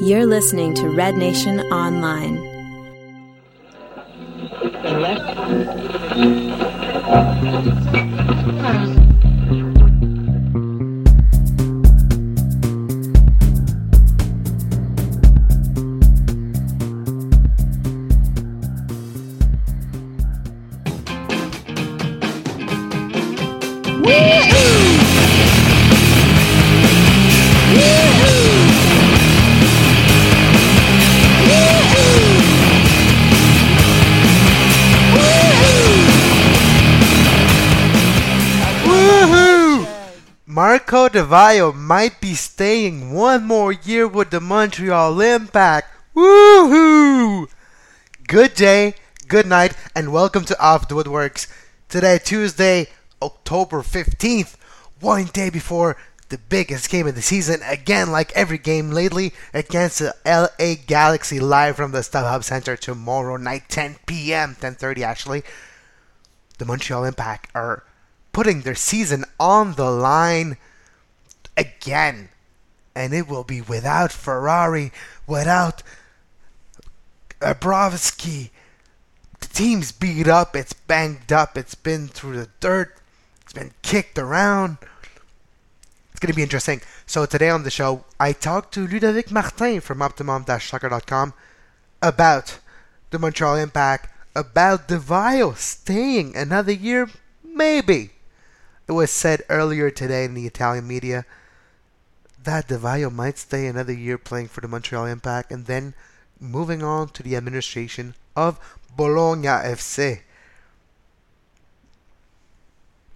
You're listening to Red Nation Online. Vaio might be staying one more year with the Montreal Impact. Woohoo! Good day, good night, and welcome to Off the Woodworkx. Today, Tuesday, October 15th, one day before the biggest game of the season, again, like every game lately, against the LA Galaxy live from the StubHub Center tomorrow night, 10 p.m., 10.30 actually. The Montreal Impact are putting their season on the line again. And it will be without Ferrari, without Abrovsky. The team's beat up, it's banged up, it's been through the dirt, it's been kicked around. It's going to be interesting. So today on the show, I talked to Ludovic Martin from Optimum-Soccer.com about the Montreal Impact, about Di Vaio staying another year, maybe. It was said earlier today in the Italian media that Di Vaio might stay another year playing for the Montreal Impact and then moving on to the administration of Bologna FC.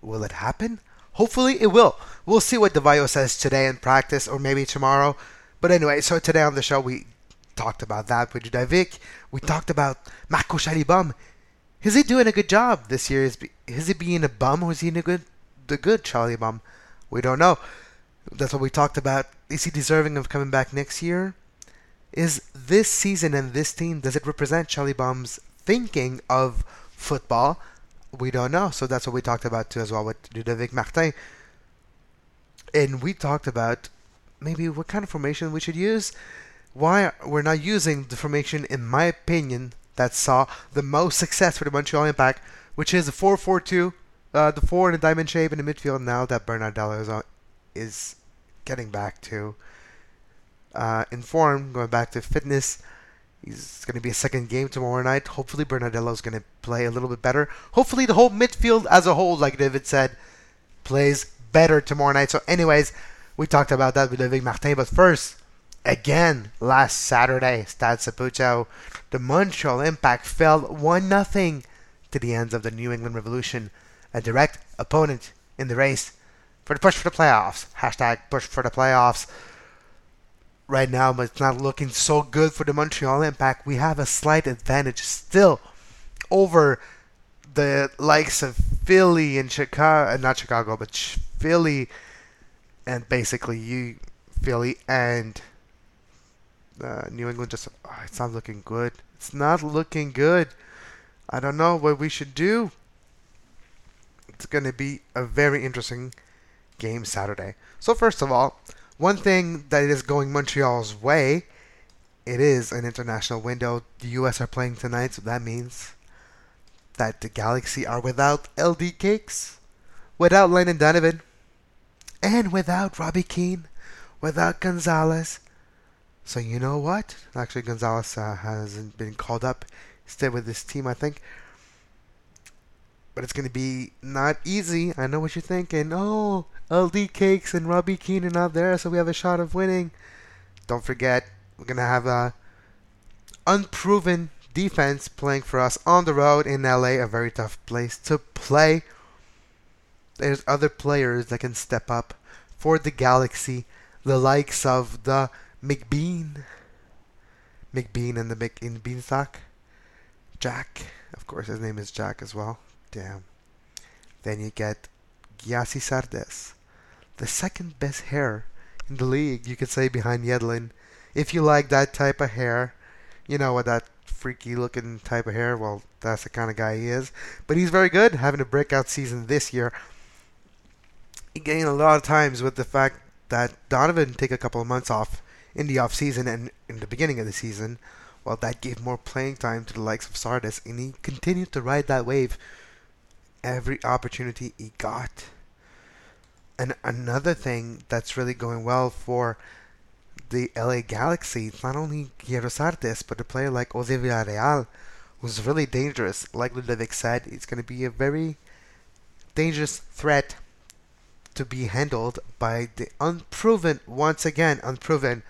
Will it happen? Hopefully it will. We'll see what Di Vaio says today in practice or maybe tomorrow. But anyway, so today on the show we talked about that with Ludovic. We talked about Marco Schallibaum. Is he doing a good job this year? Is, is he being a bum or is he a good the good Schallibaum? We don't know. That's what we talked about. Is he deserving of coming back next year? Is this season and this team does it represent Schallibaum's thinking of football? We don't know. So that's what we talked about too as well with Ludovic Martin. And we talked about maybe what kind of formation we should use. Why we're not using the formation, in my opinion, that saw the most success for the Montreal Impact, which is a 4-4-2 uh, the four in a diamond shape in the midfield now that Bernardello is, on, is getting back to uh, in form, going back to fitness. He's going to be a second game tomorrow night. Hopefully, Bernardello is going to play a little bit better. Hopefully, the whole midfield as a whole, like David said, plays better tomorrow night. So, anyways, we talked about that with David Martin. But first, again, last Saturday, Stade Saputo, the Montreal Impact fell 1 0 to the ends of the New England Revolution a direct opponent in the race for the push for the playoffs. Hashtag push for the playoffs. Right now, it's not looking so good for the Montreal Impact. We have a slight advantage still over the likes of Philly and Chicago, not Chicago, but Philly, and basically you, Philly and uh, New England. Just oh, it's not looking good. It's not looking good. I don't know what we should do it's going to be a very interesting game Saturday. So first of all, one thing that is going Montreal's way, it is an international window. The US are playing tonight, so that means that the Galaxy are without LD Cakes, without Landon Donovan, and without Robbie Keane, without Gonzalez. So you know what? Actually, Gonzalez uh, hasn't been called up. Stay with this team, I think but it's going to be not easy. I know what you're thinking. Oh, LD Cakes and Robbie Keenan are not there, so we have a shot of winning. Don't forget, we're going to have a unproven defense playing for us on the road in LA, a very tough place to play. There's other players that can step up for the Galaxy, the likes of the McBean, McBean and the McBean Jack. Of course, his name is Jack as well. Damn. Then you get Gyasi Zardes, the second best hair in the league, you could say, behind Yedlin. If you like that type of hair, you know what that freaky looking type of hair, well, that's the kind of guy he is. But he's very good, having a breakout season this year. He gained a lot of times with the fact that Donovan take a couple of months off in the off season and in the beginning of the season. Well, that gave more playing time to the likes of Zardes, and he continued to ride that wave every opportunity he got. And another thing that's really going well for the LA Galaxy, not only Guillermo Zardes, but a player like Jose Villarreal, who's really dangerous. Like Ludovic said, it's going to be a very dangerous threat to be handled by the unproven, once again, unproven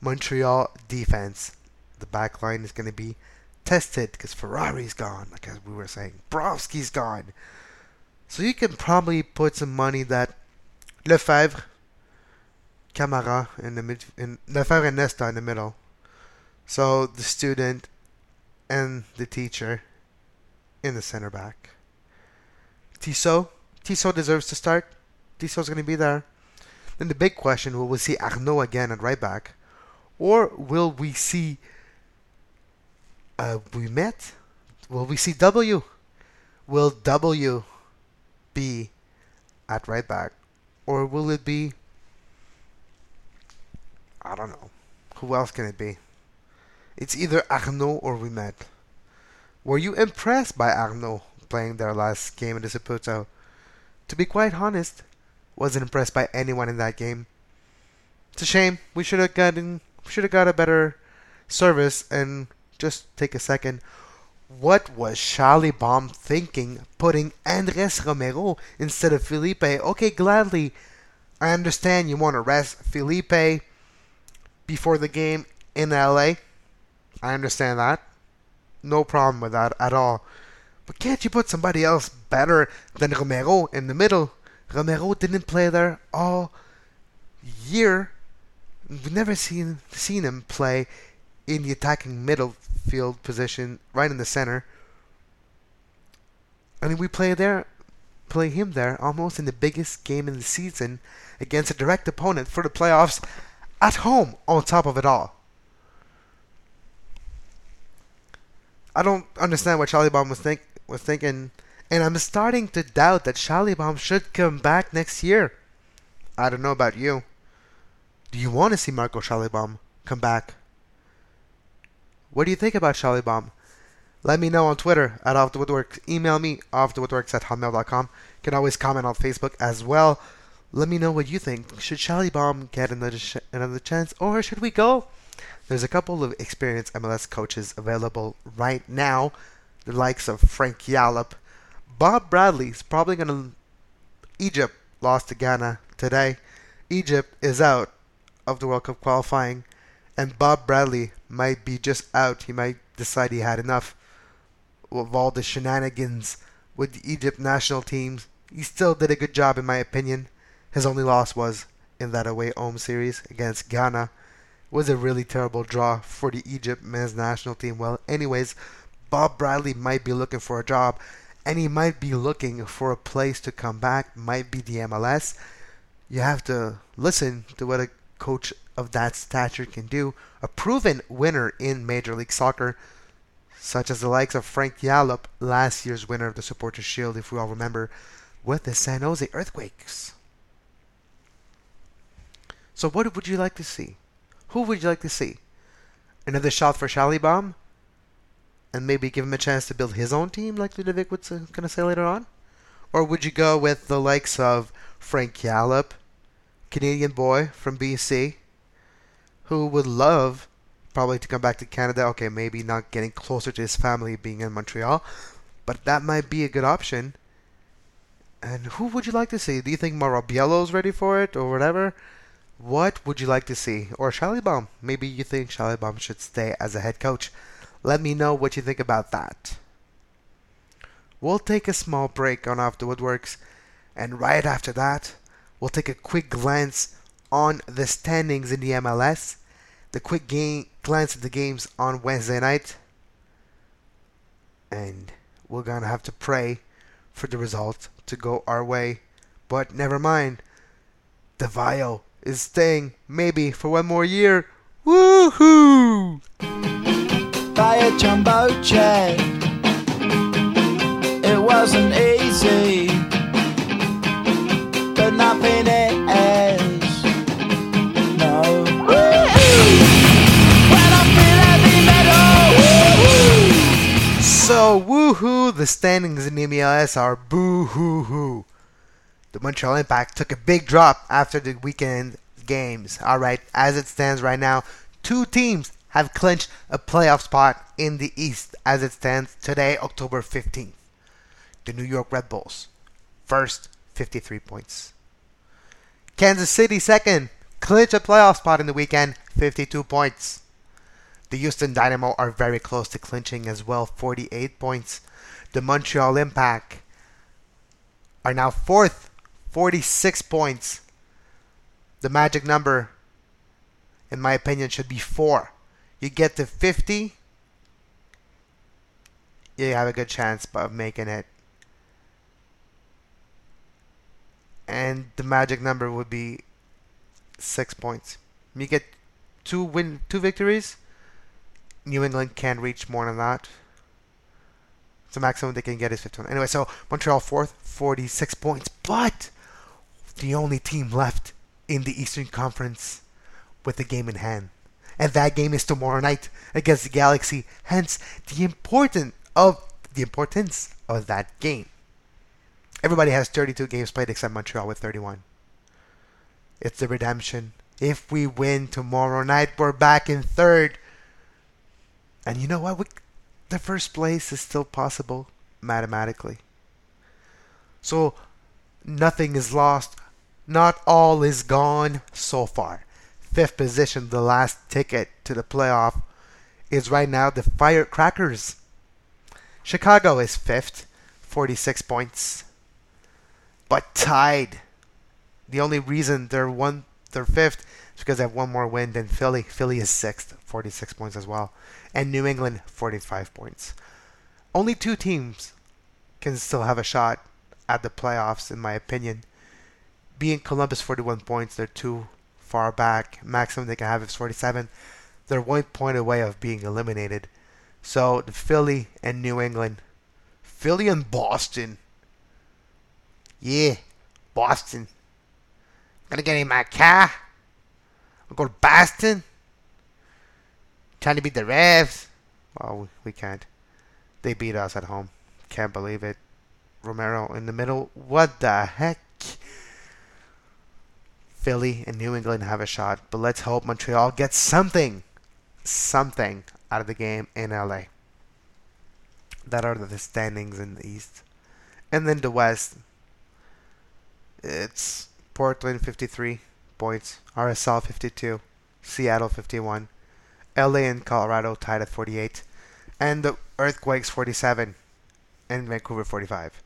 Montreal defense. The back line is going to be tested because Ferrari's gone, like as we were saying. Brovsky's gone. So you can probably put some money that Lefebvre, Camara in the mid, in Lefebvre and Nesta in the middle. So the student and the teacher in the center back. Tissot, Tissot deserves to start. Tissot's going to be there. Then the big question: Will we see Arnaud again at right back, or will we see uh, met. Will we see W? Will W be at right back, or will it be? I don't know. Who else can it be? It's either Arnaud or Ouimet. Were you impressed by Arnaud playing their last game in the Saputo? To be quite honest, wasn't impressed by anyone in that game. It's a shame. We should have gotten should have got a better service and just take a second. What was Charlie thinking putting Andres Romero instead of Felipe? Okay, gladly. I understand you want to rest Felipe before the game in LA. I understand that. No problem with that at all. But can't you put somebody else better than Romero in the middle? Romero didn't play there all year. We've never seen seen him play in the attacking middle field position, right in the center. I mean, we play there, play him there almost in the biggest game in the season against a direct opponent for the playoffs at home. On top of it all, I don't understand what Schallibaum was think was thinking, and I'm starting to doubt that Schallibaum should come back next year. I don't know about you. Do you want to see Marco Schallibaum come back? What do you think about Schallibaum? Let me know on Twitter at Off the Woodworkx. Email me offthewoodworkx at hotmail.com. You can always comment on Facebook as well. Let me know what you think. Should Schallibaum get another another chance, or should we go? There's a couple of experienced MLS coaches available right now, the likes of Frank Yallop. Bob Bradley's probably going to. Egypt lost to Ghana today. Egypt is out of the World Cup qualifying, and Bob Bradley might be just out. He might decide he had enough of all the shenanigans with the Egypt national teams. He still did a good job, in my opinion. His only loss was in that away home series against Ghana. It was a really terrible draw for the Egypt men's national team. Well, anyways, Bob Bradley might be looking for a job, and he might be looking for a place to come back. Might be the MLS. You have to listen to what a coach of that stature can do, a proven winner in Major League Soccer, such as the likes of Frank Yallop, last year's winner of the Supporters Shield, if we all remember, with the San Jose Earthquakes. So, what would you like to see? Who would you like to see? Another shot for Schallibaum? And maybe give him a chance to build his own team, like Ludovic was uh, going to say later on? Or would you go with the likes of Frank Yallop, Canadian boy from BC who would love probably to come back to Canada. Okay, maybe not getting closer to his family being in Montreal, but that might be a good option. And who would you like to see? Do you think Mauro Biello's ready for it or whatever? What would you like to see? Or Schallibaum? Maybe you think Schallibaum should stay as a head coach. Let me know what you think about that. We'll take a small break on Off the Woodworkx, and right after that, We'll take a quick glance on the standings in the MLS, the quick game glance at the games on Wednesday night, and we're gonna have to pray for the result to go our way. But never mind, Di Vaio is staying maybe for one more year. Woohoo! Buy a jumbo jet. It wasn't easy but nothing is. The standings in the MLS are boo hoo hoo. The Montreal Impact took a big drop after the weekend games. All right, as it stands right now, two teams have clinched a playoff spot in the East as it stands today, October 15th. The New York Red Bulls, first, 53 points. Kansas City, second, clinch a playoff spot in the weekend, 52 points. The Houston Dynamo are very close to clinching as well, 48 points. The Montreal Impact are now fourth, 46 points. The magic number, in my opinion, should be four. You get to 50, you have a good chance of making it. And the magic number would be six points. You get two win, two victories. New England can't reach more than that. The maximum they can get is 51. Anyway, so Montreal fourth, 46 points, but the only team left in the Eastern Conference with the game in hand. And that game is tomorrow night against the Galaxy. Hence the important of the importance of that game. Everybody has 32 games played except Montreal with 31. It's the redemption. If we win tomorrow night, we're back in third. And you know what? We, the first place is still possible mathematically. So nothing is lost. Not all is gone so far. Fifth position, the last ticket to the playoff, is right now the Firecrackers. Chicago is fifth, 46 points. But tied. The only reason they're one they're fifth is because they have one more win than Philly. Philly is sixth, 46 points as well. And New England, 45 points. Only two teams can still have a shot at the playoffs, in my opinion. Being Columbus 41 points, they're too far back. Maximum they can have is 47. They're one point away of being eliminated. So the Philly and New England, Philly and Boston. Yeah, Boston. I'm gonna get in my car. I'll go to Boston. Trying to beat the Revs. Well, oh, we, we can't. They beat us at home. Can't believe it. Romero in the middle. What the heck? Philly and New England have a shot, but let's hope Montreal gets something, something out of the game in LA. That are the standings in the East. And then the West, it's Portland 53 points, RSL 52, Seattle 51, LA and Colorado tied at 48, and the Earthquakes 47, and Vancouver 45.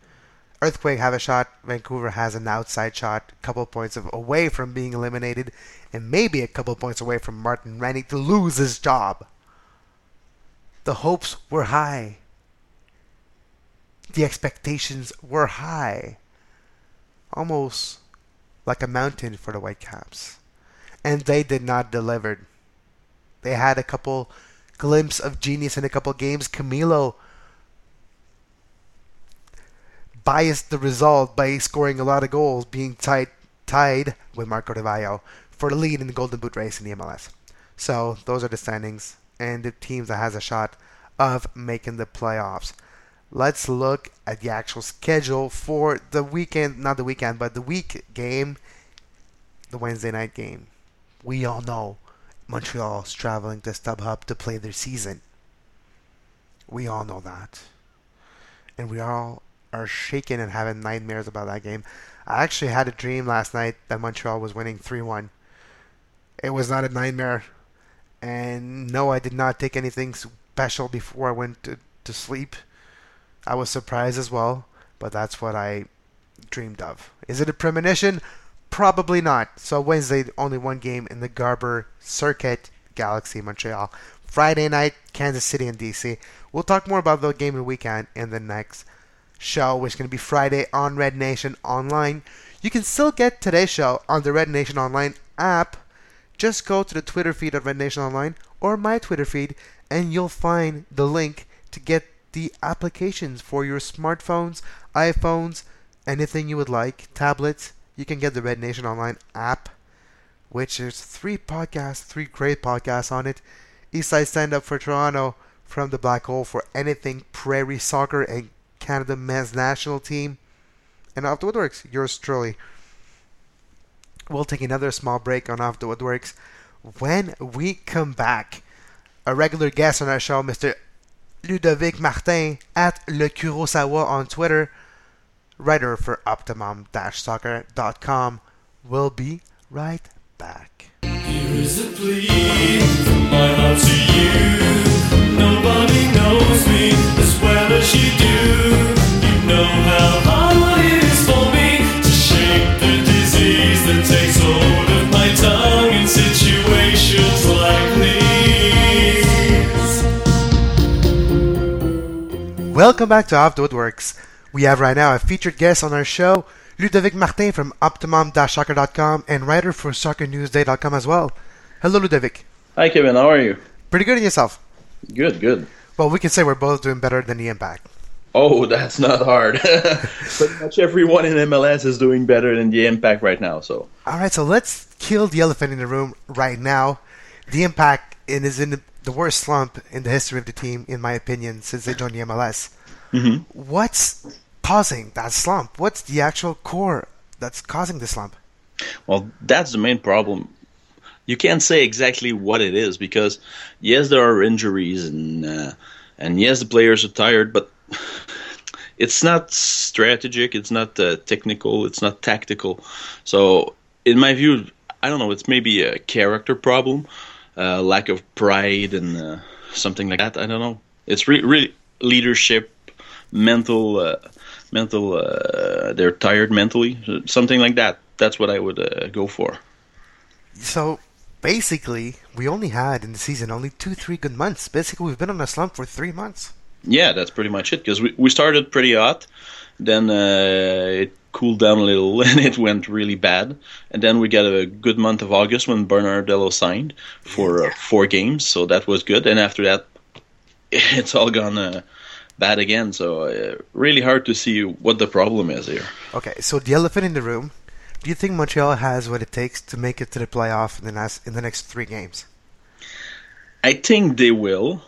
Earthquake have a shot. Vancouver has an outside shot, a couple points away from being eliminated, and maybe a couple points away from Martin Rennie to lose his job. The hopes were high. The expectations were high. Almost like a mountain for the Whitecaps. And they did not deliver. They had a couple glimpse of genius in a couple games. Camilo biased the result by scoring a lot of goals, being tied tied with Marco Vaio for the lead in the Golden Boot race in the MLS. So those are the standings and the teams that has a shot of making the playoffs. Let's look at the actual schedule for the weekend, not the weekend, but the week game, the Wednesday night game. We all know Montreal's traveling to StubHub to play their season. We all know that. And we all are shaking and having nightmares about that game. I actually had a dream last night that Montreal was winning 3 1. It was not a nightmare. And no, I did not take anything special before I went to, to sleep. I was surprised as well, but that's what I dreamed of. Is it a premonition? Probably not. So Wednesday, only one game in the Garber Circuit, Galaxy Montreal. Friday night, Kansas City and DC. We'll talk more about the game of the weekend in the next show, which is going to be Friday on Red Nation Online. You can still get today's show on the Red Nation Online app. Just go to the Twitter feed of Red Nation Online or my Twitter feed, and you'll find the link to get the applications for your smartphones, iPhones, anything you would like, tablets. You can get the Red Nation Online app, which is three podcasts, three great podcasts on it. Eastside Stand Up for Toronto, from the black hole for anything Prairie Soccer and Canada men's national team. And Off the Woodworkx, yours truly. We'll take another small break on Off the Woodworkx. When we come back, a regular guest on our show, Mr. Ludovic Martin at Le Kurosawa on Twitter, writer for Optimum-Soccer.com, will be right back. Here is a plea from my heart to you. Nobody knows me as well as you do. You know how hard it is for me to shake the disease that takes hold of my tongue in situations like these. Welcome back to Off the Woodworkx. We have right now a featured guest on our show, Ludovic Martin from Optimum-Soccer.com and writer for SoccerNewsDay.com as well. Hello, Ludovic. Hi, Kevin. How are you? Pretty good in yourself. Good, good. Well, we can say we're both doing better than the Impact. Oh, that's not hard. Pretty much everyone in MLS is doing better than the Impact right now. So All right, so let's kill the elephant in the room right now. The Impact is in the, worst slump in the history of the team, in my opinion, since they joined the MLS. Mhm. What's causing that slump? What's the actual core that's causing the slump? Well, that's the main problem. You can't say exactly what it is because yes, there are injuries and uh, and yes, the players are tired, but it's not strategic, it's not uh, technical, it's not tactical. So, in my view, I don't know. It's maybe a character problem, uh, lack of pride, and uh, something like that. I don't know. It's re- really leadership, mental, uh, mental. Uh, they're tired mentally, something like that. That's what I would uh, go for. So basically, we only had in the season only two, three good months. Basically, we've been on a slump for three months. Yeah, that's pretty much it. Because we, we started pretty hot, then uh, it cooled down a little, and it went really bad. And then we got a good month of August when Bernardello signed for uh, four games, so that was good. And after that, it's all gone uh, bad again. So uh, really hard to see what the problem is here. Okay, so the elephant in the room. Do you think Montreal has what it takes to make it to the playoff in the next in the next three games? I think they will,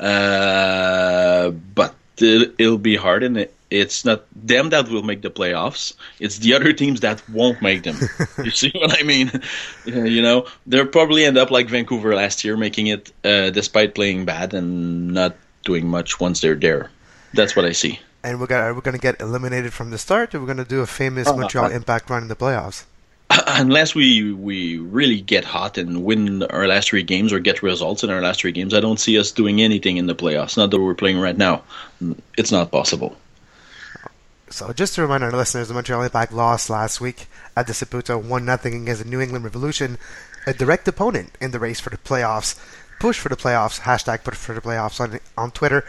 uh, but it, it'll be hard, and it, it's not them that will make the playoffs. It's the other teams that won't make them. you see what I mean? you know, they'll probably end up like Vancouver last year, making it uh, despite playing bad and not doing much once they're there. That's what I see. And we're gonna we're gonna get eliminated from the start, or we're gonna do a famous Uh, Montreal uh, Impact run in the playoffs. Unless we we really get hot and win our last three games or get results in our last three games, I don't see us doing anything in the playoffs. Not that we're playing right now. It's not possible. So just to remind our listeners, the Montreal Impact lost last week at the Saputo, one nothing against the New England Revolution, a direct opponent in the race for the playoffs. Push for the playoffs. Hashtag push for the playoffs on on Twitter.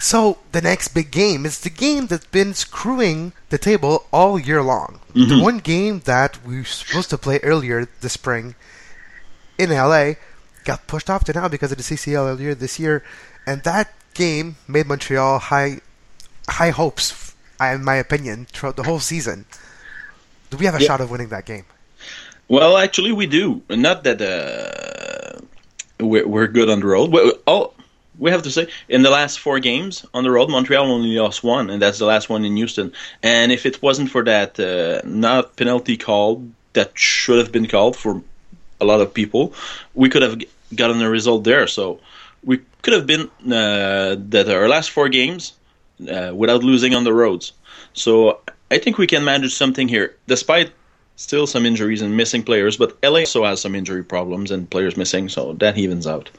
So the next big game is the game that's been screwing the table all year long. The one game that we were supposed to play earlier this spring in LA got pushed off to now because of the CCL earlier this year, and that game made Montreal high high hopes, in my opinion, throughout the whole season. Do we have a Yeah. shot of winning that game? Well, actually, we do. Not that uh, we're, we're good on the road. We, all, we have to say, in the last four games on the road, Montreal only lost one, and that's the last one in Houston. And if it wasn't for that uh, not penalty called that should have been called for a lot of people, we could have gotten a result there. So we could have been uh, that our last four games uh, without losing on the roads. So I think we can manage something here, despite still some injuries and missing players. But LA also has some injury problems and players missing, so that evens out.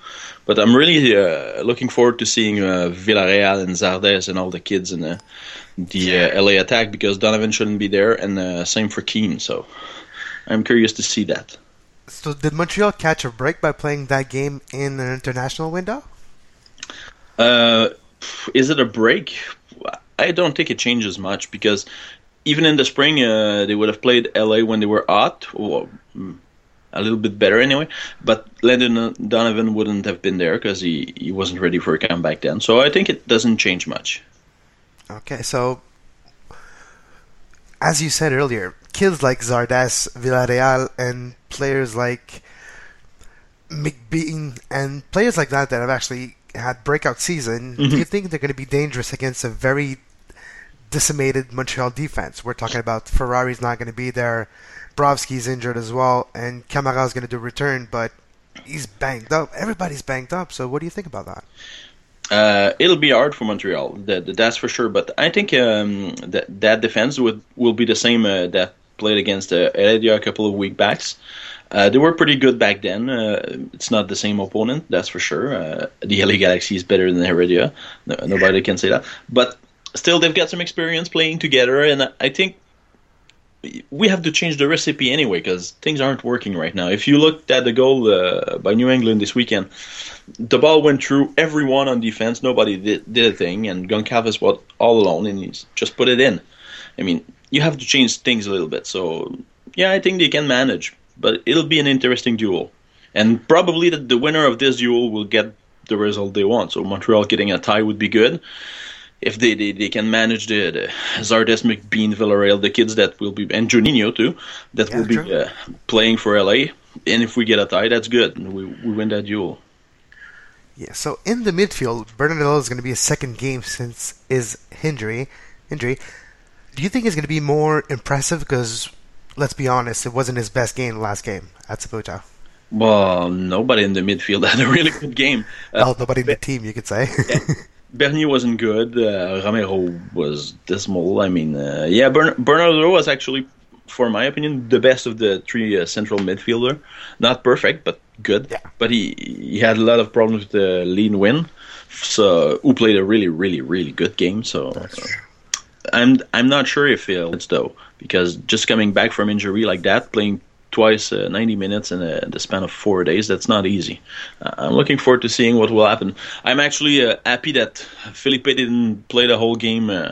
But I'm really uh, looking forward to seeing uh, Villarreal and Zardes and all the kids in the, the uh, LA attack because Donovan shouldn't be there, and uh, same for Keane. So I'm curious to see that. So did Montreal catch a break by playing that game in an international window? Uh, is it a break? I don't think it changes much because even in the spring, uh, they would have played LA when they were hot, or a little bit better anyway. But Landon Donovan wouldn't have been there because he, he wasn't ready for a comeback then. So I think it doesn't change much. Okay, so as you said earlier, kids like Zardes, Villarreal, and players like McBean and players like that that have actually had breakout season. Mm-hmm. Do you think they're going to be dangerous against a very decimated Montreal defense? We're talking about Ferrari's not going to be there, Brovsky's injured as well, and Camara's going to do return, but he's banged up. Everybody's banged up. So what do you think about that? Uh, it'll be hard for Montreal, that, that's for sure. But I think um, that that defense would will be the same uh, that played against uh, a couple of week backs. Uh, they were pretty good back then. Uh, it's not the same opponent, that's for sure. Uh, the LA Galaxy is better than Heredia. No, nobody can say that. But still, they've got some experience playing together, and I think we have to change the recipe anyway because things aren't working right now. If you looked at the goal uh, by New England this weekend, the ball went through everyone on defense. Nobody did, did a thing, and Goncalves was all alone, and he just put it in. I mean, you have to change things a little bit. So, yeah, I think they can manage, but it'll be an interesting duel, and probably the, the winner of this duel will get the result they want. So Montreal getting a tie would be good if they, they, they can manage the, the Zardes, McBean, Villarreal, the kids that will be, and Juninho too, that Yeah, will be uh, playing for LA. And if we get a tie, that's good. We, we win that duel. Yeah, so in the midfield, Bernardello is going to be a second game since his injury. Injury. Do you think it's going to be more impressive? Because let's be honest, it wasn't his best game last game at Saputo. Well, nobody in the midfield had a really good game. Uh, well, nobody in the team, you could say. Bernier wasn't good. Uh, Romero was dismal. I mean, uh, yeah, Bern- Bernardo was actually, for my opinion, the best of the three uh, central midfielder. Not perfect, but good. Yeah. But he he had a lot of problems with the Lee Nguyen. So who played a really, really, really good game. So I'm I'm not sure if he'll it's though because just coming back from injury like that, playing twice uh, 90 minutes in, a, in the span of four days, that's not easy. Uh, I'm looking forward to seeing what will happen. I'm actually uh, happy that Felipe didn't play the whole game uh,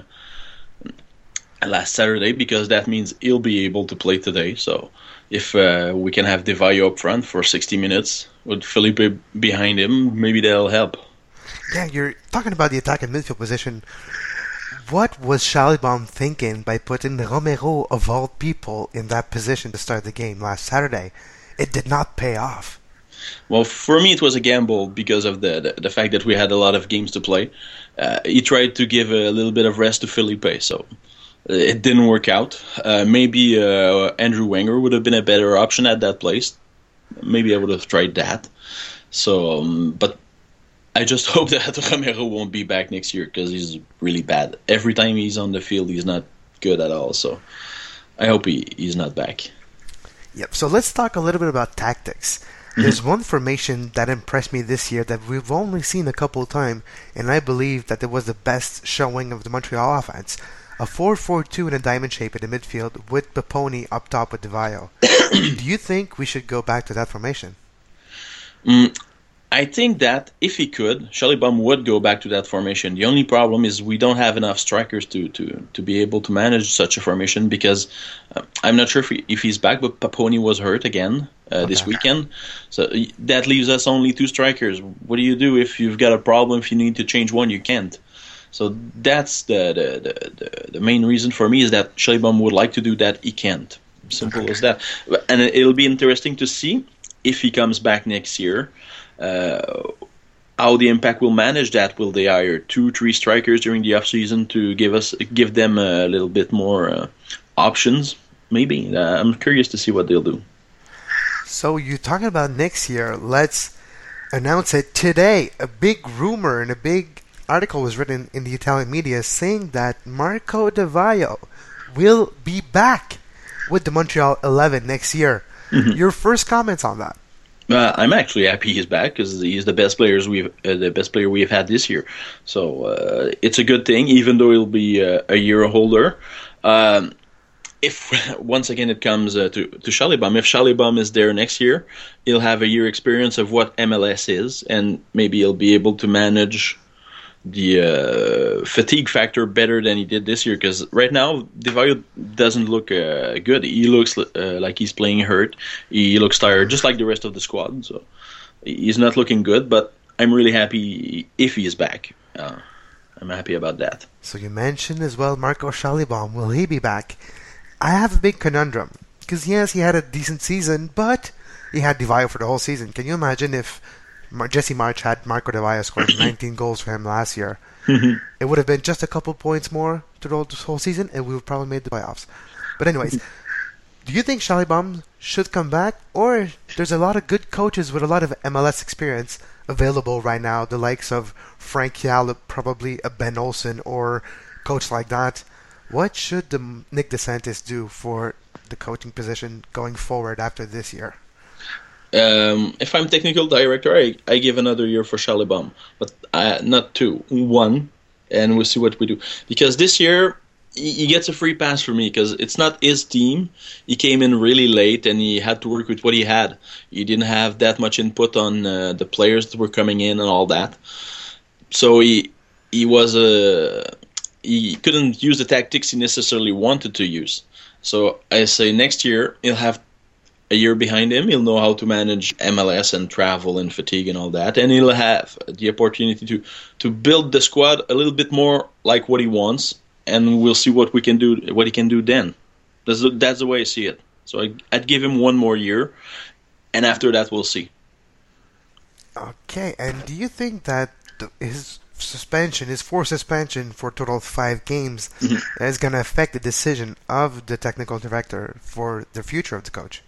last Saturday because that means he'll be able to play today. So if uh, we can have Di Vaio up front for 60 minutes with Felipe behind him, maybe that'll help. yeah, you're talking about the attack and midfield position. What was Schallibaum thinking by putting Romero, of all people, in that position to start the game last Saturday? It did not pay off. Well, for me, it was a gamble because of the the, the fact that we had a lot of games to play. Uh, he tried to give a little bit of rest to Felipe, so uh, it didn't work out. Uh, maybe uh, Andrew Wenger would have been a better option at that place. Maybe I would have tried that. So, um, but I just hope that Romero won't be back next year because he's really bad. Every time he's on the field, he's not good at all. So, I hope he, he's not back. Yep. So let's talk a little bit about tactics. There's one formation that impressed me this year that we've only seen a couple of times, and I believe that it was the best showing of the Montreal offense. A 4-4-2 in a diamond shape in the midfield with Paponi up top with Di Vaio. Do you think we should go back to that formation? Mm, I think that if he could, Schallibaum would go back to that formation. The only problem is we don't have enough strikers to, to, to be able to manage such a formation because uh, I'm not sure if, he, if he's back, but Paponi was hurt again uh, this weekend. So that leaves us only two strikers. What do you do if you've got a problem? If you need to change one, you can't. So that's the the, the, the, main reason for me is that Schallibaum would like to do that, he can't. Simple as that. And it- it'll be interesting to see if he comes back next year how the impact will manage that. Will they hire two, three strikers during the off season to give us give them a little bit more uh, options? Maybe. Uh, I'm curious to see what they'll do. So you're talking about next year. Let's announce it today. A big rumor and a big article was written in the Italian media saying that Marco Di Vaio will be back with the Montreal 11 next year. Your first comments on that? Uh, I'm actually happy he's back because he's the best players we've uh, the best player we've had this year. So uh, it's a good thing, even though he'll be uh, a year older. Um, if once again it comes uh, to to Schallibaum, if Schallibaum is there next year, he'll have a year experience of what MLS is, and maybe he'll be able to manage the uh, fatigue factor better than he did this year. Because right now, Di Vaio doesn't look uh, good. He looks uh, like he's playing hurt. He looks tired, just like the rest of the squad. So he's not looking good. But I'm really happy if he is back. Uh, I'm happy about that. So you mentioned as well Marco Schallibaum. Will he be back? I have a big conundrum because yes, he had a decent season, but he had Di Vaio for the whole season. Can you imagine if Jesse Marsch had Marco Di Vaio scored 19 goals for him last year. Mm-hmm. it would have been just a couple points more throughout this whole season, and we would probably made the playoffs. But anyways, do you think Schallibaum should come back, or there's a lot of good coaches with a lot of MLS experience available right now, the likes of Frank Yallop, probably a Ben Olsen or coach like that. What should the Nick DeSantis do for the coaching position going forward after this year? Um, if I'm technical director, I, I give another year for Schallibaum, but uh, not two, one, and we'll see what we do. Because this year he, gets a free pass for me because it's not his team. He came in really late and he had to work with what he had. He didn't have that much input on uh, the players that were coming in and all that. So he he was a he couldn't use the tactics he necessarily wanted to use. So I say next year he'll have a year behind him. He'll know how to manage MLS and travel and fatigue and all that, and he'll have the opportunity to to build the squad a little bit more like what he wants, and we'll see what we can do, what he can do then. That's the, that's the way I see it. So I, I'd give him one more year, and after that we'll see. Okay, and do you think that his suspension, his forced suspension for a total of five games, mm-hmm. is going to affect the decision of the technical director for the future of the coach?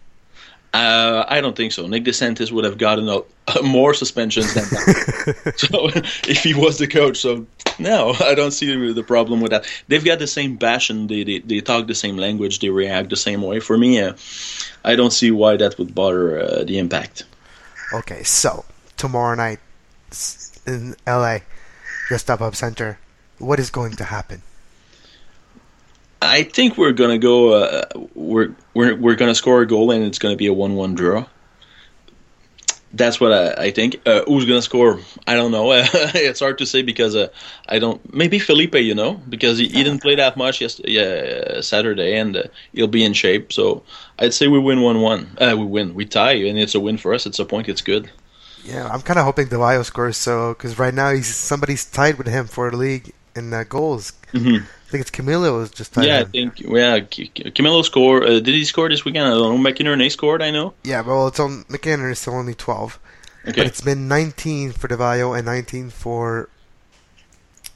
Uh, I don't think so. Nick DeSantis would have gotten a, more suspensions than that. so if he was the coach, so no, I don't see the problem with that. They've got the same passion. They they, they talk the same language. They react the same way. For me, uh, I don't see why that would bother uh, the impact. Okay, so tomorrow night in LA, the StubHub Center, what is going to happen? I think we're gonna go. Uh, we're we're we're gonna score a goal and it's gonna be a one-one draw. That's what I, I think. Uh, who's gonna score? I don't know. it's hard to say because uh, I don't. Maybe Felipe, you know, because he, he didn't play that much yesterday, Saturday, and uh, he'll be in shape. So I'd say we win one-one. Uh, we win. We tie, and it's a win for us. It's a point. It's good. Yeah, I'm kind of hoping Di Vaio scores so because right now he's somebody's tied with him for the league in uh, goals. Mhm. I think it's Camilo who's just yeah, I think. Yeah, Camilo scored. Uh, did he score this weekend? I don't know. McInerney scored. I know. Yeah, well, it's on McKinnon is still only 12, Okay. but it's been 19 for Di Vaio and 19 for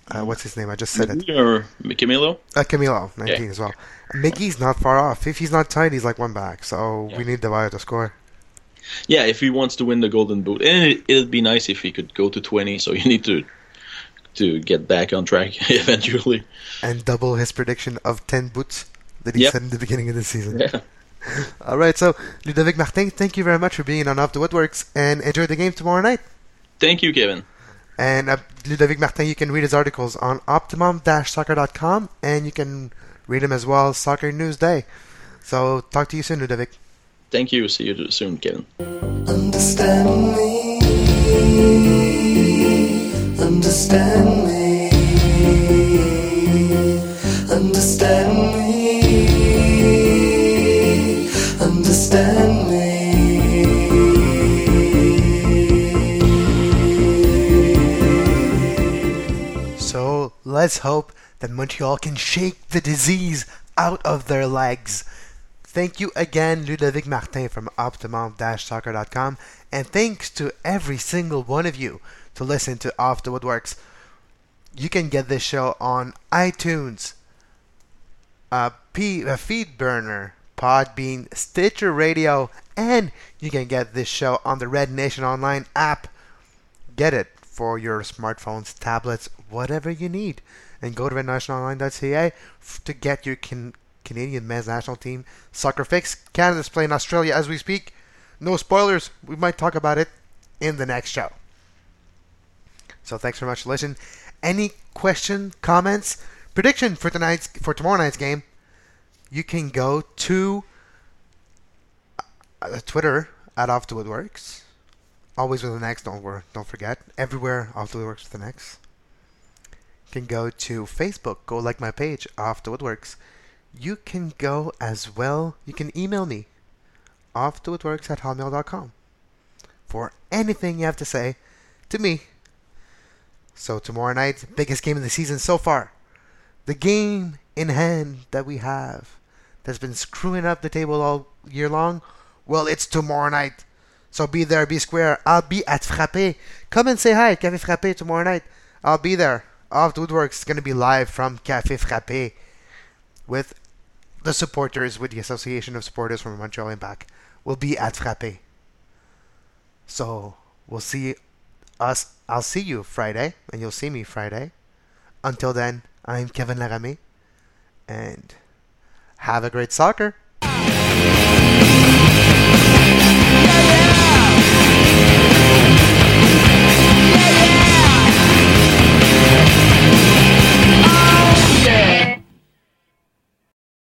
uh, what's his name? I just said it. Or Camilo. Uh, Camilo, 19 Okay. as well. Miggy's not far off. If he's not tied, he's like one back. So Yeah. we need Di Vaio to score. Yeah, if he wants to win the Golden Boot, and it, it'd be nice if he could go to twenty. So you need to to get back on track eventually. and double his prediction of 10 boots that he Yep. said in the beginning of the season. Yeah. All right, so Ludovic Martin, thank you very much for being on Off the Woodworkx and enjoy the game tomorrow night. Thank you, Kevin. And uh, Ludovic Martin, you can read his articles on optimum-soccer.com and you can read him as well Soccer News Day. So talk to you soon, Ludovic. Thank you. See you soon, Kevin. Understand me. Understand me. Understand me. Understand me. So let's hope that Montreal can shake the disease out of their legs. Thank you again, Ludovic Martin from optimum-soccer.com, and thanks to every single one of you to listen to Off the Woodworkx. You can get this show on iTunes, P, uh, Feedburner, Podbean, Stitcher Radio, and you can get this show on the Red Nation Online app. Get it for your smartphones, tablets, whatever you need. And go to rednationalonline.ca to get your can- Canadian men's national team soccer fix. Canada's playing Australia as we speak. No spoilers. We might talk about it in the next show. So thanks very much for listening. Any question, comments, prediction for tonight's for tomorrow night's game? You can go to uh, Twitter at Off the Woodworkx. Always with an X, don't worry, don't forget. Everywhere Off the Woodworkx with an X. You can go to Facebook, go like my page, Off the Woodworkx. You can go as well, you can email me, offthewoodworkx at hotmail.com for anything you have to say to me. So tomorrow night, biggest game of the season so far. The game in hand that we have that's been screwing up the table all year long. Well, it's tomorrow night. So be there, be square. I'll be at Frappé. Come and say hi, Café Frappé tomorrow night. I'll be there. Off the Woodworkx is gonna be live from Café Frappé with the supporters, with the Association of Supporters from Montreal and back. We'll be at Frappé. So we'll see us. I'll see you Friday, and you'll see me Friday. Until then, I'm Kevin Laramie, and have a great soccer. Yeah, yeah.